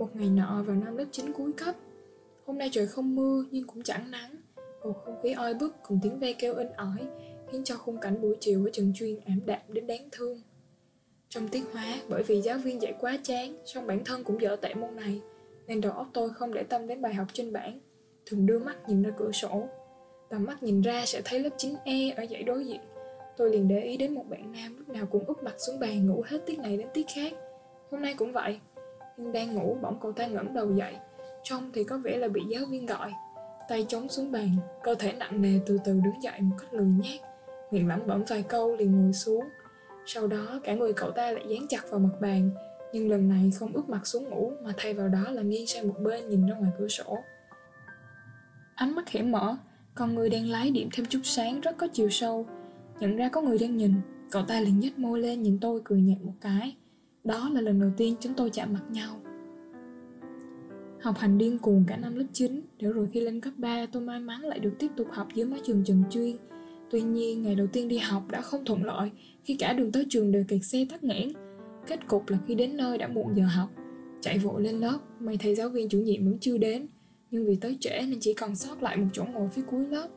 Một ngày nọ vào năm lớp 9 cuối cấp. Hôm nay trời không mưa nhưng cũng chẳng nắng. Bầu không khí oi bức cùng tiếng ve kêu in ỏi Khiến cho khung cảnh buổi chiều ở trường chuyên ảm đạm đến đáng thương. Trong tiết hóa, bởi vì giáo viên dạy quá chán song bản thân cũng dở tệ môn này Nên đầu óc tôi không để tâm đến bài học trên bảng Thường đưa mắt nhìn ra cửa sổ. Tầm mắt nhìn ra sẽ thấy lớp 9E ở dãy đối diện. Tôi liền để ý đến một bạn nam lúc nào cũng úp mặt xuống bàn ngủ hết tiết này đến tiết khác. Hôm nay cũng vậy. Nhưng đang ngủ bỗng cậu ta ngẩng đầu dậy. Trông thì có vẻ là bị giáo viên gọi. Tay chống xuống bàn, Cơ thể nặng nề từ từ đứng dậy một cách lười nhác. Miệng lẩm bẩm vài câu liền ngồi xuống. Sau đó cả người cậu ta lại dán chặt vào mặt bàn. Nhưng lần này không úp mặt xuống ngủ, Mà thay vào đó là nghiêng sang một bên nhìn ra ngoài cửa sổ. Ánh mắt khẽ mở, Con người đang lái điểm thêm chút sáng rất có chiều sâu. Nhận ra có người đang nhìn, Cậu ta liền nhếch môi lên nhìn tôi cười nhạt một cái. Đó là lần đầu tiên chúng tôi chạm mặt nhau. Học hành điên cuồng cả năm lớp 9 Để rồi khi lên cấp 3 tôi may mắn lại được tiếp tục học dưới mái trường Trần Chuyên Tuy nhiên ngày đầu tiên đi học đã không thuận lợi Khi cả đường tới trường đều kẹt xe tắc nghẽn. Kết cục là khi đến nơi đã muộn giờ học Chạy vội lên lớp May thầy giáo viên chủ nhiệm vẫn chưa đến. Nhưng vì tới trễ nên chỉ còn sót lại một chỗ ngồi phía cuối lớp.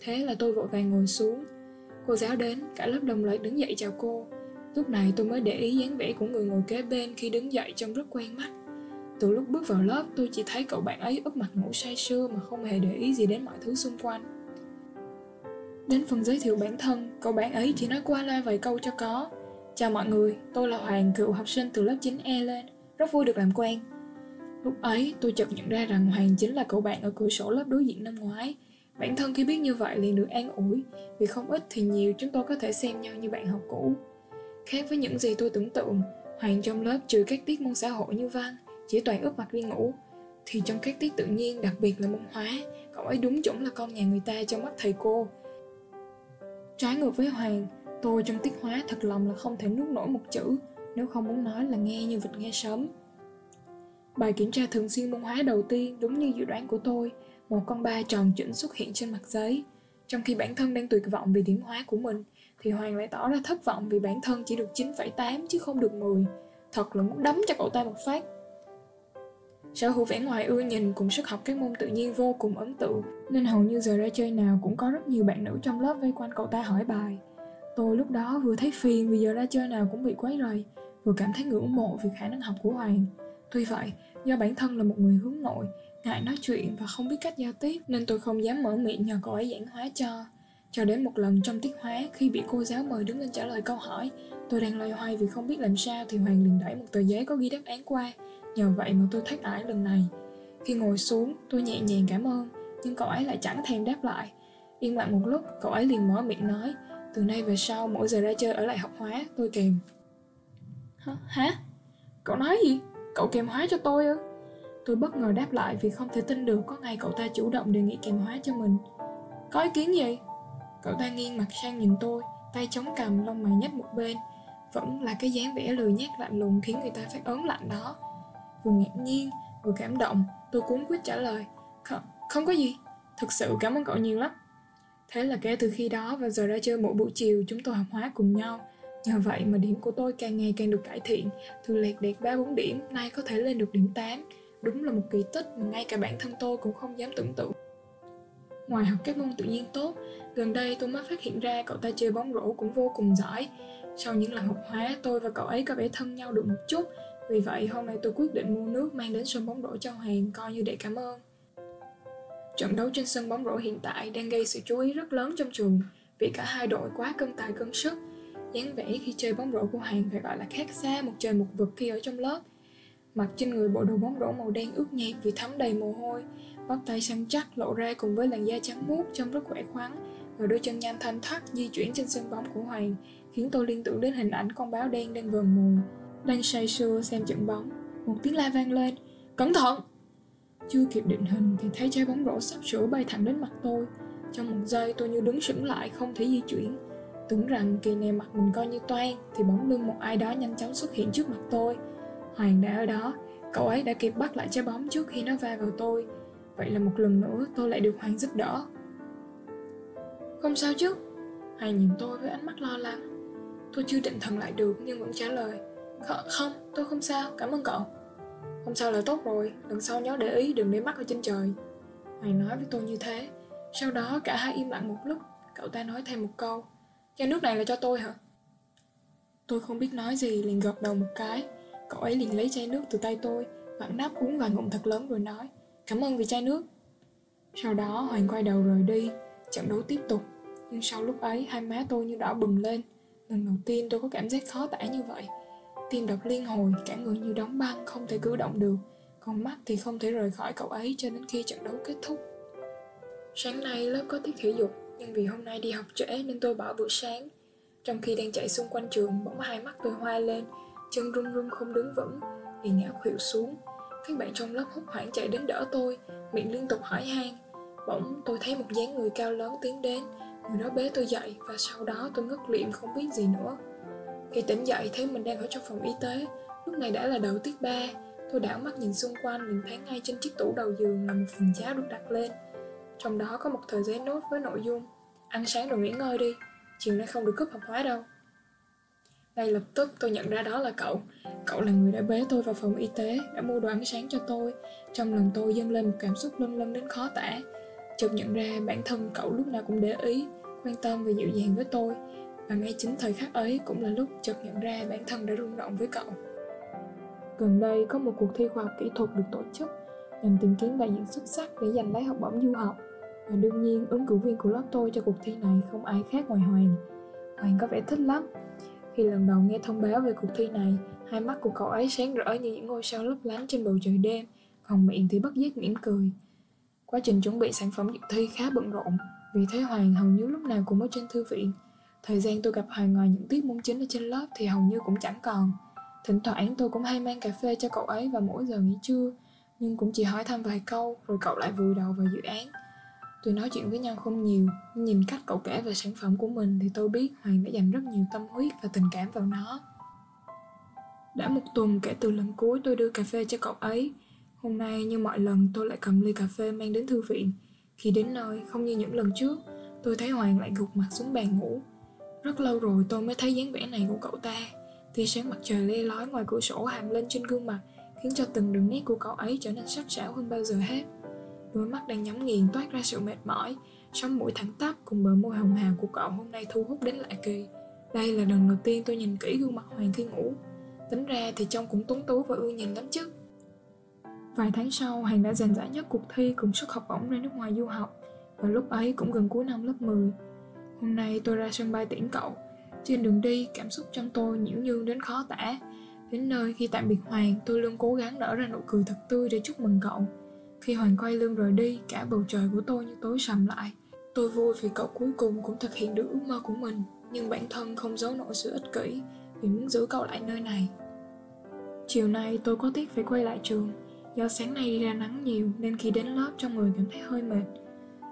Thế là tôi vội vàng ngồi xuống. Cô giáo đến, cả lớp đồng loạt đứng dậy chào cô. Lúc này tôi mới để ý dáng vẻ của người ngồi kế bên khi đứng dậy trông rất quen mắt. Từ lúc bước vào lớp tôi chỉ thấy cậu bạn ấy úp mặt ngủ say sưa mà không hề để ý gì đến mọi thứ xung quanh. Đến phần giới thiệu bản thân, cậu bạn ấy chỉ nói qua loa vài câu cho có. Chào mọi người, tôi là Hoàng, cựu học sinh từ lớp 9E lên. Rất vui được làm quen. Lúc ấy tôi chợt nhận ra rằng Hoàng chính là cậu bạn ở cửa sổ lớp đối diện năm ngoái. Bản thân khi biết như vậy liền được an ủi. Vì không ít thì nhiều chúng tôi có thể xem nhau như bạn học cũ. Khác với những gì tôi tưởng tượng, Hoàng trong lớp trừ các tiết môn xã hội như văn, chỉ toàn ướp mặt đi ngủ, thì trong các tiết tự nhiên đặc biệt là môn hóa, cậu ấy đúng chuẩn là con nhà người ta trong mắt thầy cô. Trái ngược với hoàng, tôi trong tiết hóa thật lòng là không thể nuốt nổi một chữ, nếu không muốn nói là nghe như vịt nghe sớm bài kiểm tra thường xuyên môn hóa đầu tiên đúng như dự đoán của tôi, một con ba tròn chỉnh xuất hiện trên mặt giấy, trong khi bản thân đang tuyệt vọng vì điểm hóa của mình thì Hoàng lại tỏ ra thất vọng vì bản thân chỉ được 9,8 chứ không được 10 Thật là muốn đấm cho cậu ta một phát. Sở hữu vẻ ngoài ưa nhìn cùng sức học các môn tự nhiên vô cùng ấn tượng Nên hầu như giờ ra chơi nào cũng có rất nhiều bạn nữ trong lớp vây quanh cậu ta hỏi bài. Tôi lúc đó vừa thấy phiền vì giờ ra chơi nào cũng bị quấy rầy Vừa cảm thấy ngưỡng mộ vì khả năng học của Hoàng. Tuy vậy, do bản thân là một người hướng nội Ngại nói chuyện và không biết cách giao tiếp Nên tôi không dám mở miệng nhờ cậu ấy giảng hóa cho. Cho đến một lần trong tiết hóa Khi bị cô giáo mời đứng lên trả lời câu hỏi Tôi đang loay hoay vì không biết làm sao Thì Hoàng liền đẩy một tờ giấy có ghi đáp án qua Nhờ vậy mà tôi thoát ải lần này Khi ngồi xuống tôi nhẹ nhàng cảm ơn Nhưng cậu ấy lại chẳng thèm đáp lại Yên lặng một lúc cậu ấy liền mở miệng nói Từ nay về sau mỗi giờ ra chơi ở lại học hóa tôi kèm Hả? Cậu nói gì? Cậu kèm hóa cho tôi ư? Tôi bất ngờ đáp lại vì không thể tin được có ngày cậu ta chủ động đề nghị kèm hóa cho mình Có ý kiến gì? Cậu ta nghiêng mặt sang nhìn tôi Tay chống cầm lông mày nhếch một bên. Vẫn là cái dáng vẻ lười nhát lạnh lùng khiến người ta phát ớn lạnh đó. Vừa ngạc nhiên vừa cảm động tôi cuốn quyết trả lời không, không có gì. Thực sự cảm ơn cậu nhiều lắm. Thế là kể từ khi đó và giờ ra chơi mỗi buổi chiều chúng tôi học hóa cùng nhau. Nhờ vậy mà điểm của tôi càng ngày càng được cải thiện. Từ lẹt đẹt ba bốn điểm nay có thể lên được điểm 8 đúng là một kỳ tích mà ngay cả bản thân tôi cũng không dám tưởng tượng ngoài học các môn tự nhiên tốt gần đây tôi mới phát hiện ra cậu ta chơi bóng rổ cũng vô cùng giỏi sau những lần học hóa tôi và cậu ấy có vẻ thân nhau được một chút vì vậy hôm nay tôi quyết định mua nước mang đến sân bóng rổ cho Hoàng coi như để cảm ơn. Trận đấu trên sân bóng rổ hiện tại đang gây sự chú ý rất lớn trong trường vì cả hai đội quá cân tài cân sức. dáng vẻ khi chơi bóng rổ của Hoàng phải gọi là khác xa một trời một vực khi ở trong lớp. Mặc trên người bộ đồ bóng rổ màu đen ướt nhẹp vì thấm đầy mồ hôi, bắp tay săn chắc, lộ ra cùng với làn da trắng muốt trông rất khỏe khoắn. Và đôi chân nhanh thanh thoát di chuyển trên sân bóng của Hoàng, khiến tôi liên tưởng đến hình ảnh con báo đen đang vờn mồi đang say sưa xem trận bóng. Một tiếng la vang lên. Cẩn thận! Chưa kịp định hình thì thấy trái bóng rổ sắp sửa bay thẳng đến mặt tôi. Trong một giây tôi như đứng sững lại, không thể di chuyển. Tưởng rằng kỳ này mặt mình coi như toan, thì bóng lưng một ai đó nhanh chóng xuất hiện trước mặt tôi. Hoàng đã ở đó. Cậu ấy đã kịp bắt lại trái bóng trước khi nó va vào tôi vậy là một lần nữa tôi lại được hoàng giúp đỡ. Không sao chứ. Hoàng nhìn tôi với ánh mắt lo lắng. Tôi chưa định thần lại được nhưng vẫn trả lời. Không, tôi không sao, cảm ơn cậu. Không sao là tốt rồi, lần sau nhớ để ý đừng để mắt ở trên trời. Hoàng nói với tôi như thế. Sau đó cả hai im lặng một lúc. Cậu ta nói thêm một câu. Chai nước này là cho tôi hả? Tôi không biết nói gì liền gật đầu một cái. Cậu ấy liền lấy chai nước từ tay tôi. Vặn nắp uống vài ngụm thật lớn rồi nói. Cảm ơn vì chai nước. Sau đó Hoàng quay đầu rời đi. Trận đấu tiếp tục. Nhưng sau lúc ấy hai má tôi như đỏ bừng lên. Lần đầu tiên tôi có cảm giác khó tả như vậy. Tim đập liên hồi, cả người như đóng băng, không thể cử động được. Còn mắt thì không thể rời khỏi cậu ấy cho đến khi trận đấu kết thúc. Sáng nay lớp có tiết thể dục Nhưng vì hôm nay đi học trễ nên tôi bỏ bữa sáng. Trong khi đang chạy xung quanh trường Bỗng hai mắt tôi hoa lên. Chân run run không đứng vững thì ngã khuỵu xuống. Các bạn trong lớp hốt hoảng chạy đến đỡ tôi, Miệng liên tục hỏi han. Bỗng tôi thấy một dáng người cao lớn tiến đến. Người đó bế tôi dậy Và sau đó tôi ngất liệm không biết gì nữa. Khi tỉnh dậy, thấy mình đang ở trong phòng y tế. Lúc này đã là đầu tiết 3 Tôi đảo mắt nhìn xung quanh, liền thấy ngay trên chiếc tủ đầu giường là một phần cháo được đặt lên. Trong đó có một tờ giấy nốt với nội dung, Ăn sáng rồi nghỉ ngơi đi. Chiều nay không được cướp học hóa đâu ngay lập tức tôi nhận ra đó là cậu Cậu là người đã bế tôi vào phòng y tế, Đã mua đồ ăn sáng cho tôi Trong lòng tôi dâng lên một cảm xúc lâng lâng đến khó tả Chợt nhận ra bản thân cậu lúc nào cũng để ý, Quan tâm và dịu dàng với tôi và ngay chính thời khắc ấy cũng là lúc chợt nhận ra bản thân đã rung động với cậu. Gần đây có một cuộc thi khoa học kỹ thuật được tổ chức nhằm tìm kiếm đại diện xuất sắc để giành lấy học bổng du học. Và đương nhiên, ứng cử viên của lớp tôi cho cuộc thi này không ai khác ngoài Hoàng. Hoàng có vẻ thích lắm. Khi lần đầu nghe thông báo về cuộc thi này, hai mắt của cậu ấy sáng rỡ như những ngôi sao lấp lánh trên bầu trời đêm, còn miệng thì bất giác mỉm cười. Quá trình chuẩn bị sản phẩm dự thi khá bận rộn, vì thế Hoàng hầu như lúc nào cũng ở trên thư viện, Thời gian tôi gặp Hoàng ngoài những tiết môn chính ở trên lớp thì hầu như cũng chẳng còn. Thỉnh thoảng tôi cũng hay mang cà phê cho cậu ấy vào mỗi giờ nghỉ trưa, nhưng cũng chỉ hỏi thăm vài câu rồi cậu lại vùi đầu vào dự án. Tôi nói chuyện với nhau không nhiều, nhưng nhìn cách cậu kể về sản phẩm của mình thì tôi biết Hoàng đã dành rất nhiều tâm huyết và tình cảm vào nó. Đã một tuần kể từ lần cuối tôi đưa cà phê cho cậu ấy, hôm nay như mọi lần tôi lại cầm ly cà phê mang đến thư viện. Khi đến nơi, không như những lần trước, tôi thấy Hoàng lại gục mặt xuống bàn ngủ, rất lâu rồi tôi mới thấy dáng vẻ này của cậu ta Tia sáng mặt trời le lói ngoài cửa sổ hàm lên trên gương mặt Khiến cho từng đường nét của cậu ấy trở nên sắc sảo hơn bao giờ hết Đôi mắt đang nhắm nghiền toát ra sự mệt mỏi. Sống mũi thẳng tắp cùng bờ môi hồng hào của cậu hôm nay thu hút đến lạ kỳ. Đây là lần đầu tiên tôi nhìn kỹ gương mặt Hoàng khi ngủ Tính ra thì trông cũng tuấn tú và ưa nhìn lắm chứ. Vài tháng sau, Hoàng đã giành giải nhất cuộc thi cùng suất học bổng ra nước ngoài du học. Và lúc ấy cũng gần cuối năm lớp 10 Hôm nay tôi ra sân bay tiễn cậu. Trên đường đi, cảm xúc trong tôi nhiễu nhương đến khó tả. Đến nơi khi tạm biệt Hoàng, tôi luôn cố gắng nở ra nụ cười thật tươi để chúc mừng cậu. Khi Hoàng quay lưng rời đi, cả bầu trời của tôi như tối sầm lại. Tôi vui vì cậu cuối cùng cũng thực hiện được ước mơ của mình Nhưng bản thân không giấu nổi sự ích kỷ Vì muốn giữ cậu lại nơi này. Chiều nay tôi có tiếc phải quay lại trường. Do sáng nay đi ra nắng nhiều Nên khi đến lớp trong người cảm thấy hơi mệt.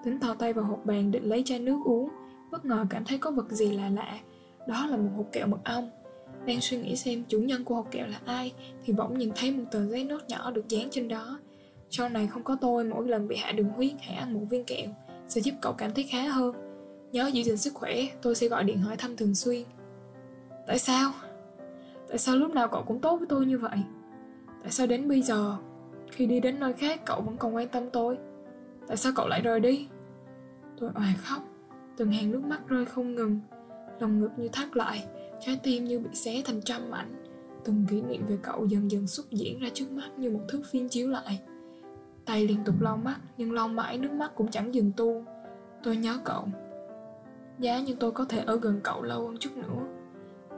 Tính thò tay vào hộp bàn định lấy chai nước uống bất ngờ cảm thấy có vật gì lạ lạ. Đó là một hộp kẹo mật ong. Đang suy nghĩ xem chủ nhân của hộp kẹo là ai thì bỗng nhìn thấy một tờ giấy nốt nhỏ được dán trên đó sau này không có tôi, mỗi lần bị hạ đường huyết hãy ăn một viên kẹo, sẽ giúp cậu cảm thấy khá hơn. Nhớ giữ gìn sức khỏe, tôi sẽ gọi điện hỏi thăm thường xuyên. Tại sao? Tại sao lúc nào cậu cũng tốt với tôi như vậy? Tại sao đến bây giờ, khi đi đến nơi khác, cậu vẫn còn quan tâm tôi? Tại sao cậu lại rời đi? Tôi òa khóc, từng hàng nước mắt rơi không ngừng, lòng ngực như thắt lại, trái tim như bị xé thành trăm mảnh. Từng kỷ niệm về cậu dần dần xuất diễn ra trước mắt như một thước phim chiếu lại tay liên tục lau mắt, nhưng lau mãi nước mắt cũng chẳng dừng tu. Tôi nhớ cậu. Giá như tôi có thể ở gần cậu lâu hơn chút nữa.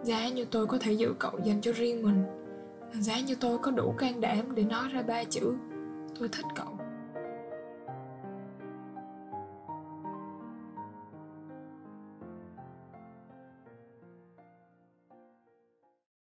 Giá như tôi có thể giữ cậu dành cho riêng mình. Giá như tôi có đủ can đảm để nói ra ba chữ. Tôi thích cậu.